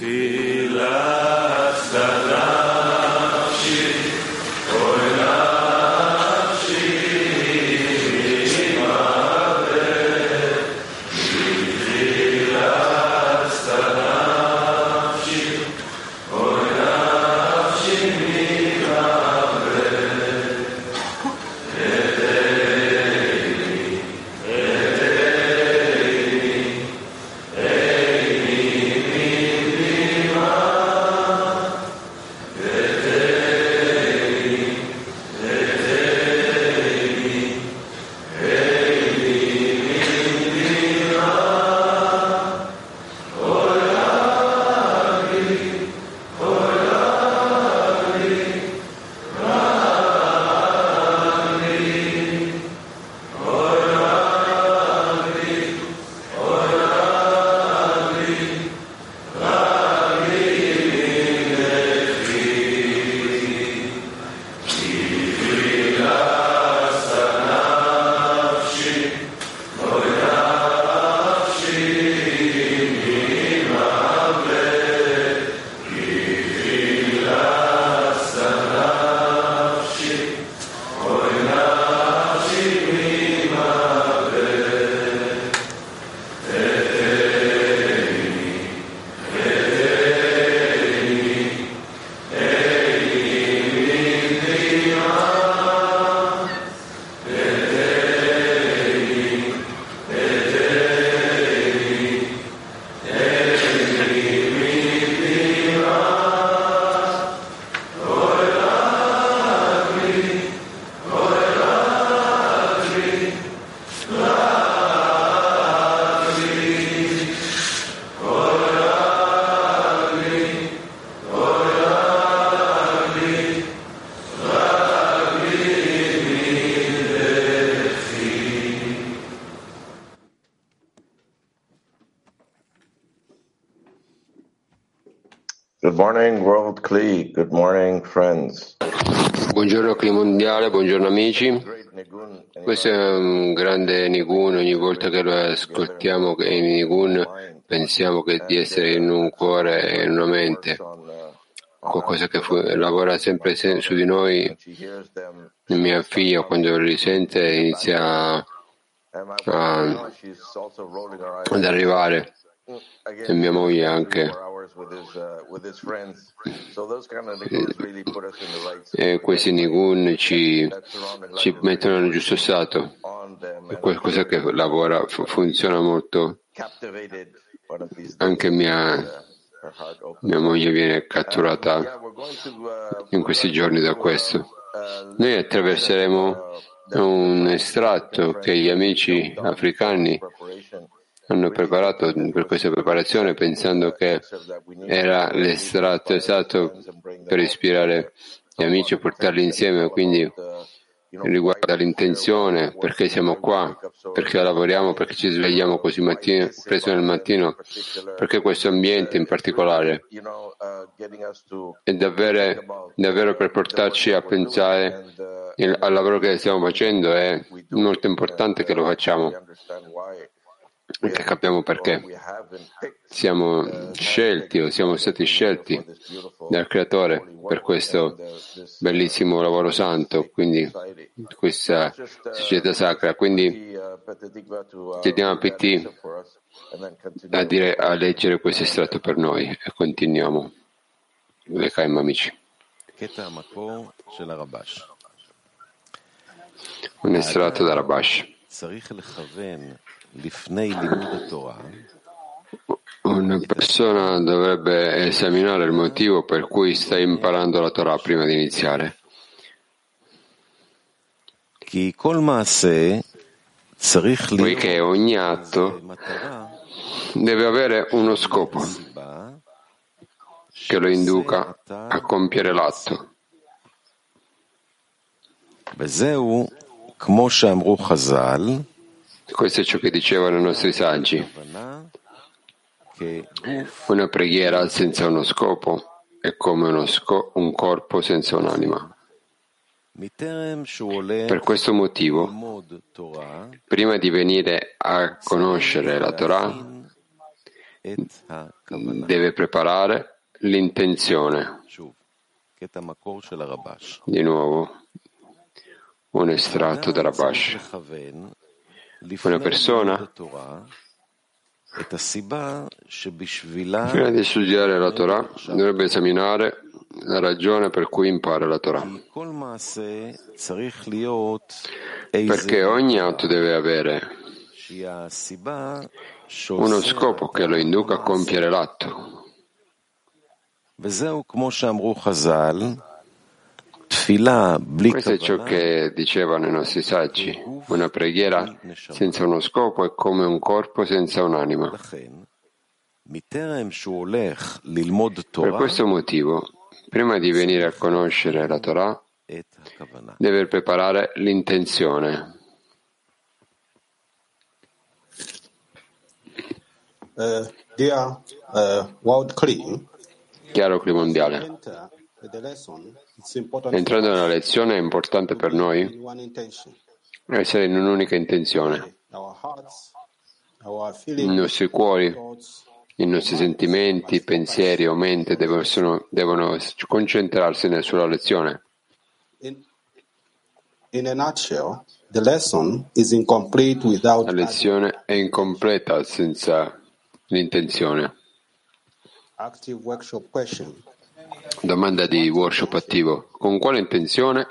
Rei. Morning, World CLI. Good morning, friends. Buongiorno CLI Mondiale, buongiorno amici. Questo è un grande Nigun, ogni volta che lo ascoltiamo in Nigun pensiamo che di essere in un cuore e in una mente, qualcosa che fu, lavora sempre su di noi. Mia figlia quando li sente inizia a, ad arrivare e mia moglie anche. E questi nigun ci, ci mettono nel giusto stato. È qualcosa che lavora, funziona molto. Anche mia, mia moglie viene catturata in questi giorni da questo. Noi attraverseremo un estratto che gli amici africani hanno preparato per questa preparazione pensando che era l'estratto esatto per ispirare gli amici e portarli insieme, quindi riguarda l'intenzione, perché siamo qua, perché lavoriamo, perché ci svegliamo così mattino, presto nel mattino, perché questo ambiente in particolare è davvero, davvero per portarci a pensare al lavoro che stiamo facendo, è molto importante che lo facciamo che capiamo perché siamo scelti o siamo stati scelti dal Creatore per questo bellissimo lavoro santo, quindi questa società sacra. Quindi chiediamo a PT a, dire, a leggere questo estratto per noi e continuiamo. Lekaim amici. Un estratto da Rabash. Una persona dovrebbe esaminare il motivo per cui sta imparando la Torah prima di iniziare. Poiché ogni atto deve avere uno scopo che lo induca a compiere l'atto. Questo è ciò che dicevano i nostri saggi. Una preghiera senza uno scopo è come sco- un corpo senza un'anima. Per questo motivo, prima di venire a conoscere la Torah, deve preparare l'intenzione. Di nuovo, un estratto da Rabash. Una persona Prima di studiare la Torah dovrebbe esaminare la ragione per cui impara la Torah. Perché ogni atto deve avere uno scopo che lo induca a compiere l'atto. Questo è ciò che dicevano i nostri saggi. Una preghiera senza uno scopo è come un corpo senza un'anima. Per questo motivo, prima di venire a conoscere la Torah, deve preparare l'intenzione. Uh, dear uh, World Clean, Chiaro Cli mondiale. Entrando nella lezione è importante per noi essere in un'unica intenzione. I nostri cuori, i nostri sentimenti, pensieri o mente devono, devono concentrarsi sulla lezione. La lezione è incompleta senza l'intenzione. Domanda di workshop attivo. Con quale intenzione?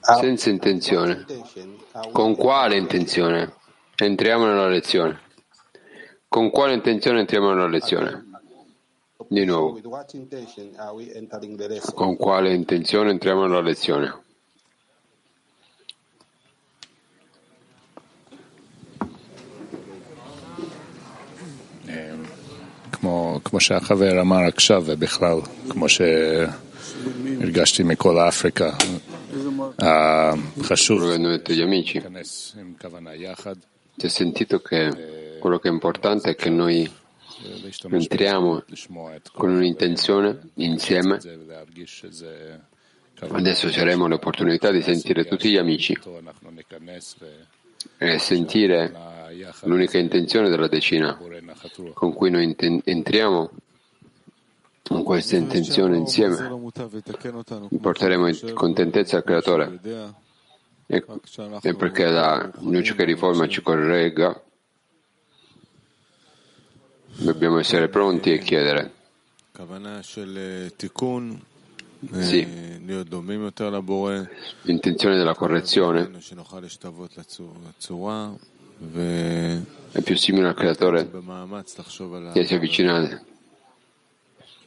Senza intenzione. Con quale intenzione? Entriamo nella lezione. Con quale intenzione entriamo nella lezione? Di nuovo. Con quale intenzione entriamo nella lezione? כמו, כמו שהחבר אמר עכשיו, ובכלל, כמו שהרגשתי מכל אפריקה, חשוב להיכנס עם כוונה יחד. Si è sentito che quello che è importante è che noi entriamo con un'intenzione insieme. Adesso useremo l'opportunità di sentire tutti gli amici e sentire l'unica intenzione della decina con cui noi entriamo con questa intenzione insieme porteremo in contentezza al Creatore. e, e perché la luce che riforma ci corregga dobbiamo essere pronti e chiedere. L'intenzione della correzione? È più simile al creatore? Che si avvicina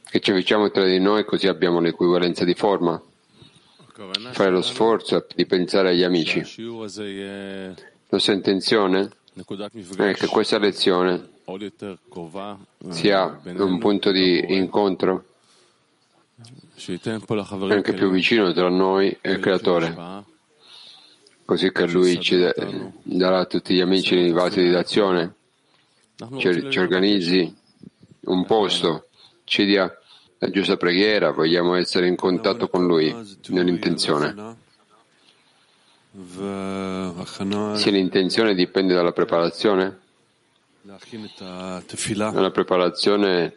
che ci avviciniamo tra di noi così abbiamo l'equivalenza di forma? Fare lo sforzo di pensare agli amici. La nostra intenzione è che questa lezione sia un punto di incontro anche più vicino tra noi e il creatore. così che lui ci darà a tutti gli amici i vasi di azione, ci, ci organizzi un posto, ci dia la giusta preghiera, vogliamo essere in contatto con lui nell'intenzione. Se l'intenzione dipende dalla preparazione, la preparazione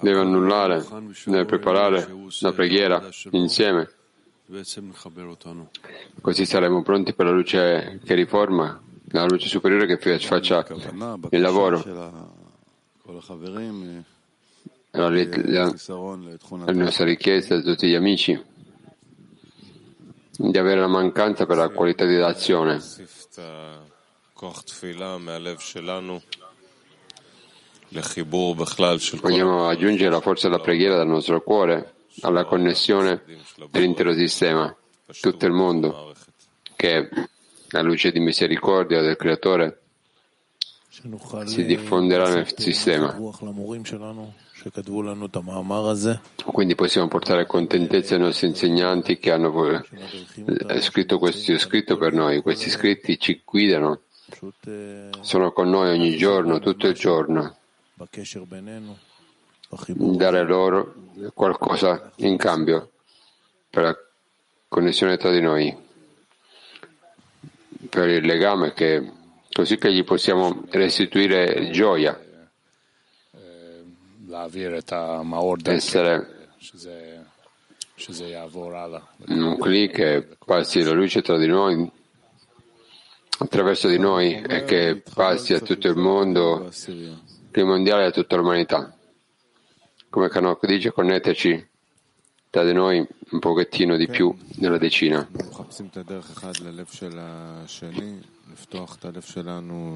deve annullare, deve preparare la preghiera insieme. Così saremo pronti per la luce che riforma, la luce superiore che faccia il lavoro. La, la, la nostra richiesta a tutti gli amici di avere la mancanza per la qualità di azione. Vogliamo aggiungere la forza della preghiera dal nostro cuore alla connessione dell'intero sistema, tutto il mondo, che la luce di misericordia del Creatore si diffonderà nel sistema. Quindi possiamo portare contentezza ai nostri insegnanti che hanno scritto questo scritto per noi. Questi scritti ci guidano, sono con noi ogni giorno, tutto il giorno dare loro qualcosa in cambio per la connessione tra di noi. per il legame che, così che gli possiamo restituire gioia. Essere un clic che passi la luce tra di noi, attraverso di noi e che passi a tutto il mondo, mondiale a tutta l'umanità. Come Kanok dice, connetterci tra di noi un pochettino di più nella decina.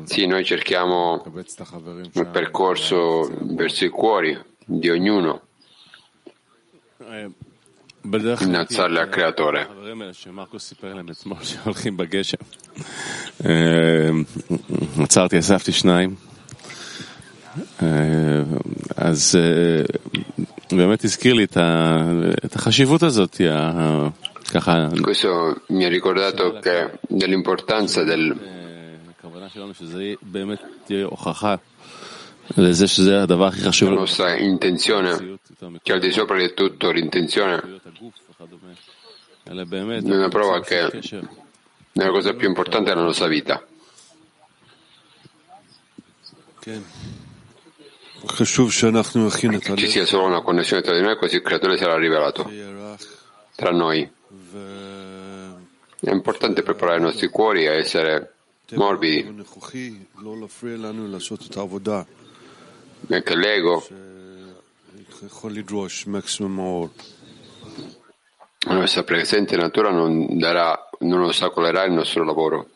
Sì, noi cerchiamo un percorso verso i cuori di ognuno, innalzarli al creatore. עצרתי, אספתי שניים. אז באמת הזכיר לי את החשיבות הזאת, ככה... Questo mi ha ricordato che dell'importanza del... שזה באמת תהיה הוכחה לזה שזה הדבר הכי חשוב. La nostra intenzione, che al di sopra di tutto l'intenzione, è una prova che è la cosa più importante della nostra vita. Ci sia solo una connessione tra di noi, così il creatore sarà rivelato tra noi. È importante preparare i nostri cuori a essere morbidi. Anche l'ego la nostra presente natura non, darà, non ostacolerà il nostro lavoro.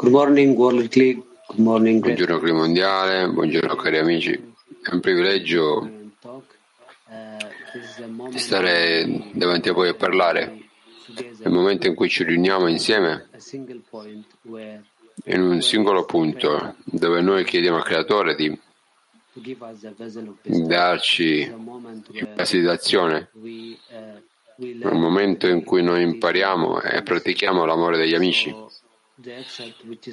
Good morning, World Click. Good morning. Buongiorno Click Mondiale, buongiorno cari amici. È un privilegio stare davanti a voi a parlare. È il momento in cui ci riuniamo insieme in un singolo punto dove noi chiediamo al Creatore di darci d'azione. È un momento in cui noi impariamo e pratichiamo l'amore degli amici.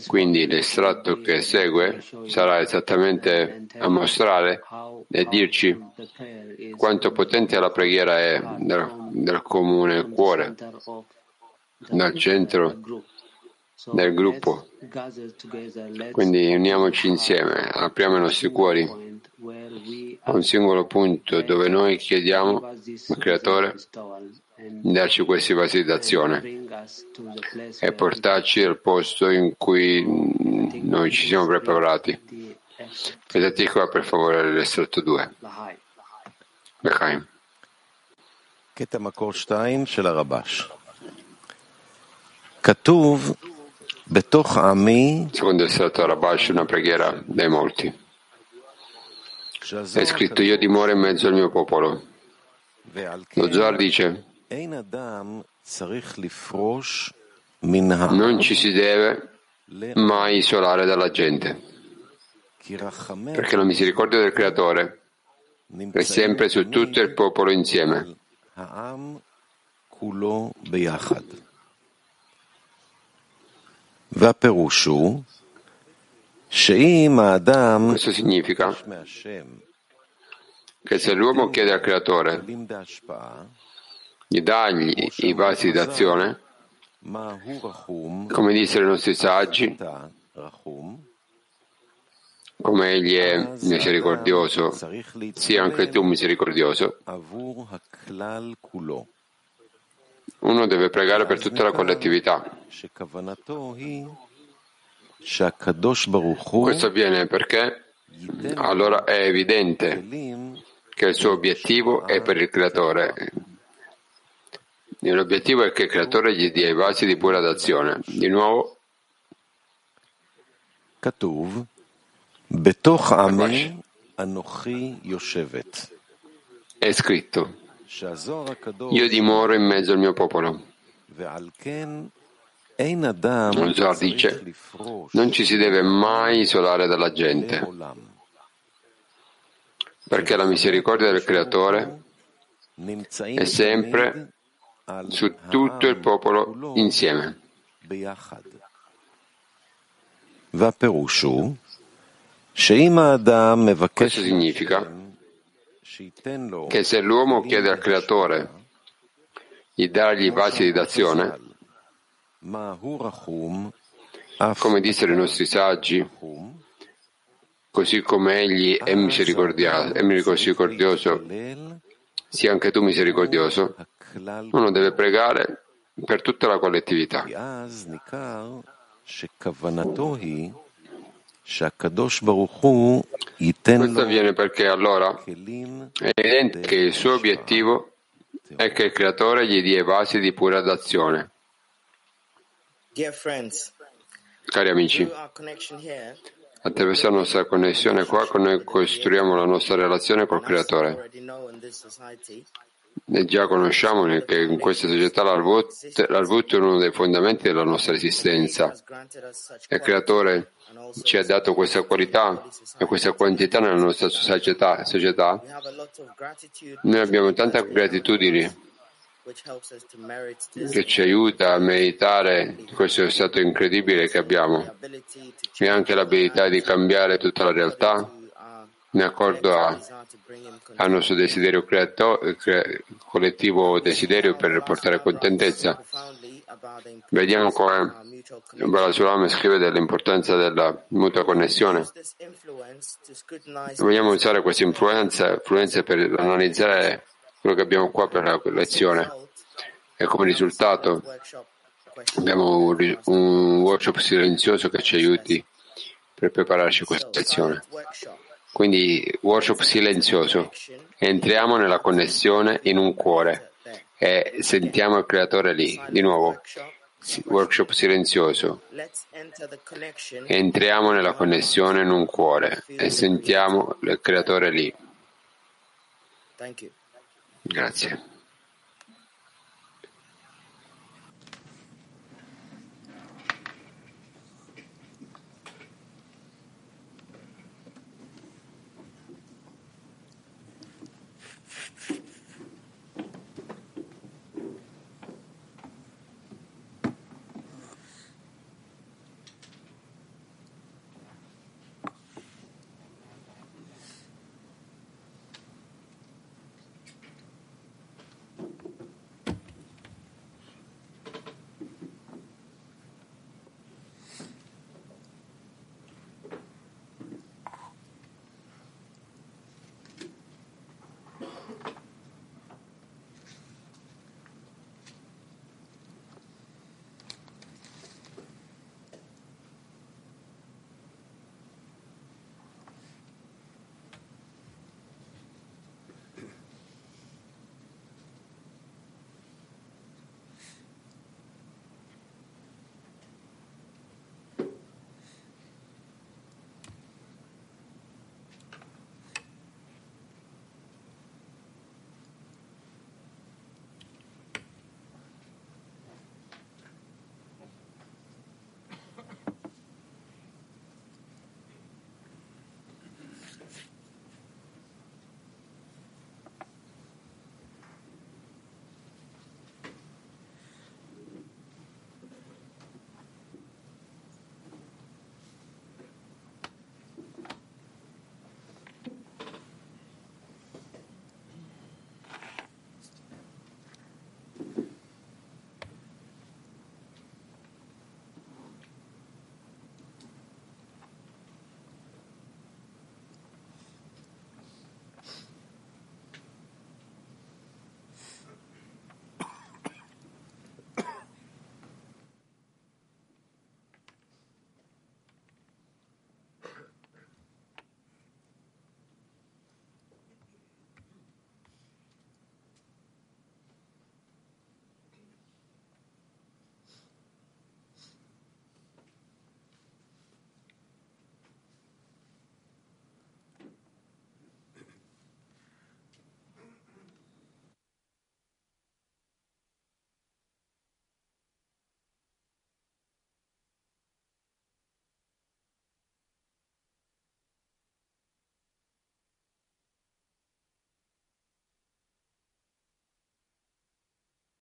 Quindi l'estratto che segue sarà esattamente a mostrare e dirci quanto potente la preghiera è del, del comune cuore, dal centro del gruppo. Quindi uniamoci insieme, apriamo i nostri cuori a un singolo punto dove noi chiediamo al Creatore di darci questi vasi d'azione e portarci al posto in cui mm, noi ci siamo preparati. Vedete qua per favore l'estratto 2. L'Echaim. Secondo estratto Rabash, una preghiera dei molti. È scritto io dimoro in mezzo al mio popolo. Lo Zohar dice non ci si deve mai isolare dalla gente, perché la misericordia del Creatore è sempre su tutto il popolo insieme. Questo significa che se l'uomo chiede al Creatore di dargli i vasi d'azione, come dissero i nostri saggi, come egli è misericordioso, sia anche tu misericordioso, uno deve pregare per tutta la collettività. Questo avviene perché allora è evidente che il suo obiettivo è per il creatore. L'obiettivo è che il creatore gli dia i vasi di pura d'azione. Di nuovo, è scritto, io dimoro in mezzo al mio popolo. Zohar dice, non ci si deve mai isolare dalla gente, perché la misericordia del Creatore è sempre su tutto il popolo insieme. Questo significa che se l'uomo chiede al Creatore gli dargli basi di d'azione? Come dissero i nostri saggi, così come egli è misericordioso, sia anche tu misericordioso, uno deve pregare per tutta la collettività. Questo avviene perché allora è evidente che il suo obiettivo è che il creatore gli dia basi di pura d'azione. Cari amici, attraverso la nostra connessione qua, noi costruiamo la nostra relazione col creatore. E già conosciamo che in questa società l'Arvut è uno dei fondamenti della nostra esistenza. Il creatore ci ha dato questa qualità e questa quantità nella nostra società. società. Noi abbiamo tanta gratitudine che ci aiuta a meritare questo stato incredibile che abbiamo e anche l'abilità di cambiare tutta la realtà in accordo al nostro desiderio creato, cre, collettivo desiderio per portare contentezza. Vediamo come Balasulam scrive dell'importanza della mutua connessione. Vogliamo usare queste influenze, influenze per analizzare quello che abbiamo qua per la lezione e come risultato abbiamo un, un workshop silenzioso che ci aiuti per prepararci a questa lezione. Quindi workshop silenzioso. Entriamo nella connessione in un cuore e sentiamo il creatore lì. Di nuovo, workshop silenzioso. Entriamo nella connessione in un cuore e sentiamo il creatore lì. Grazie.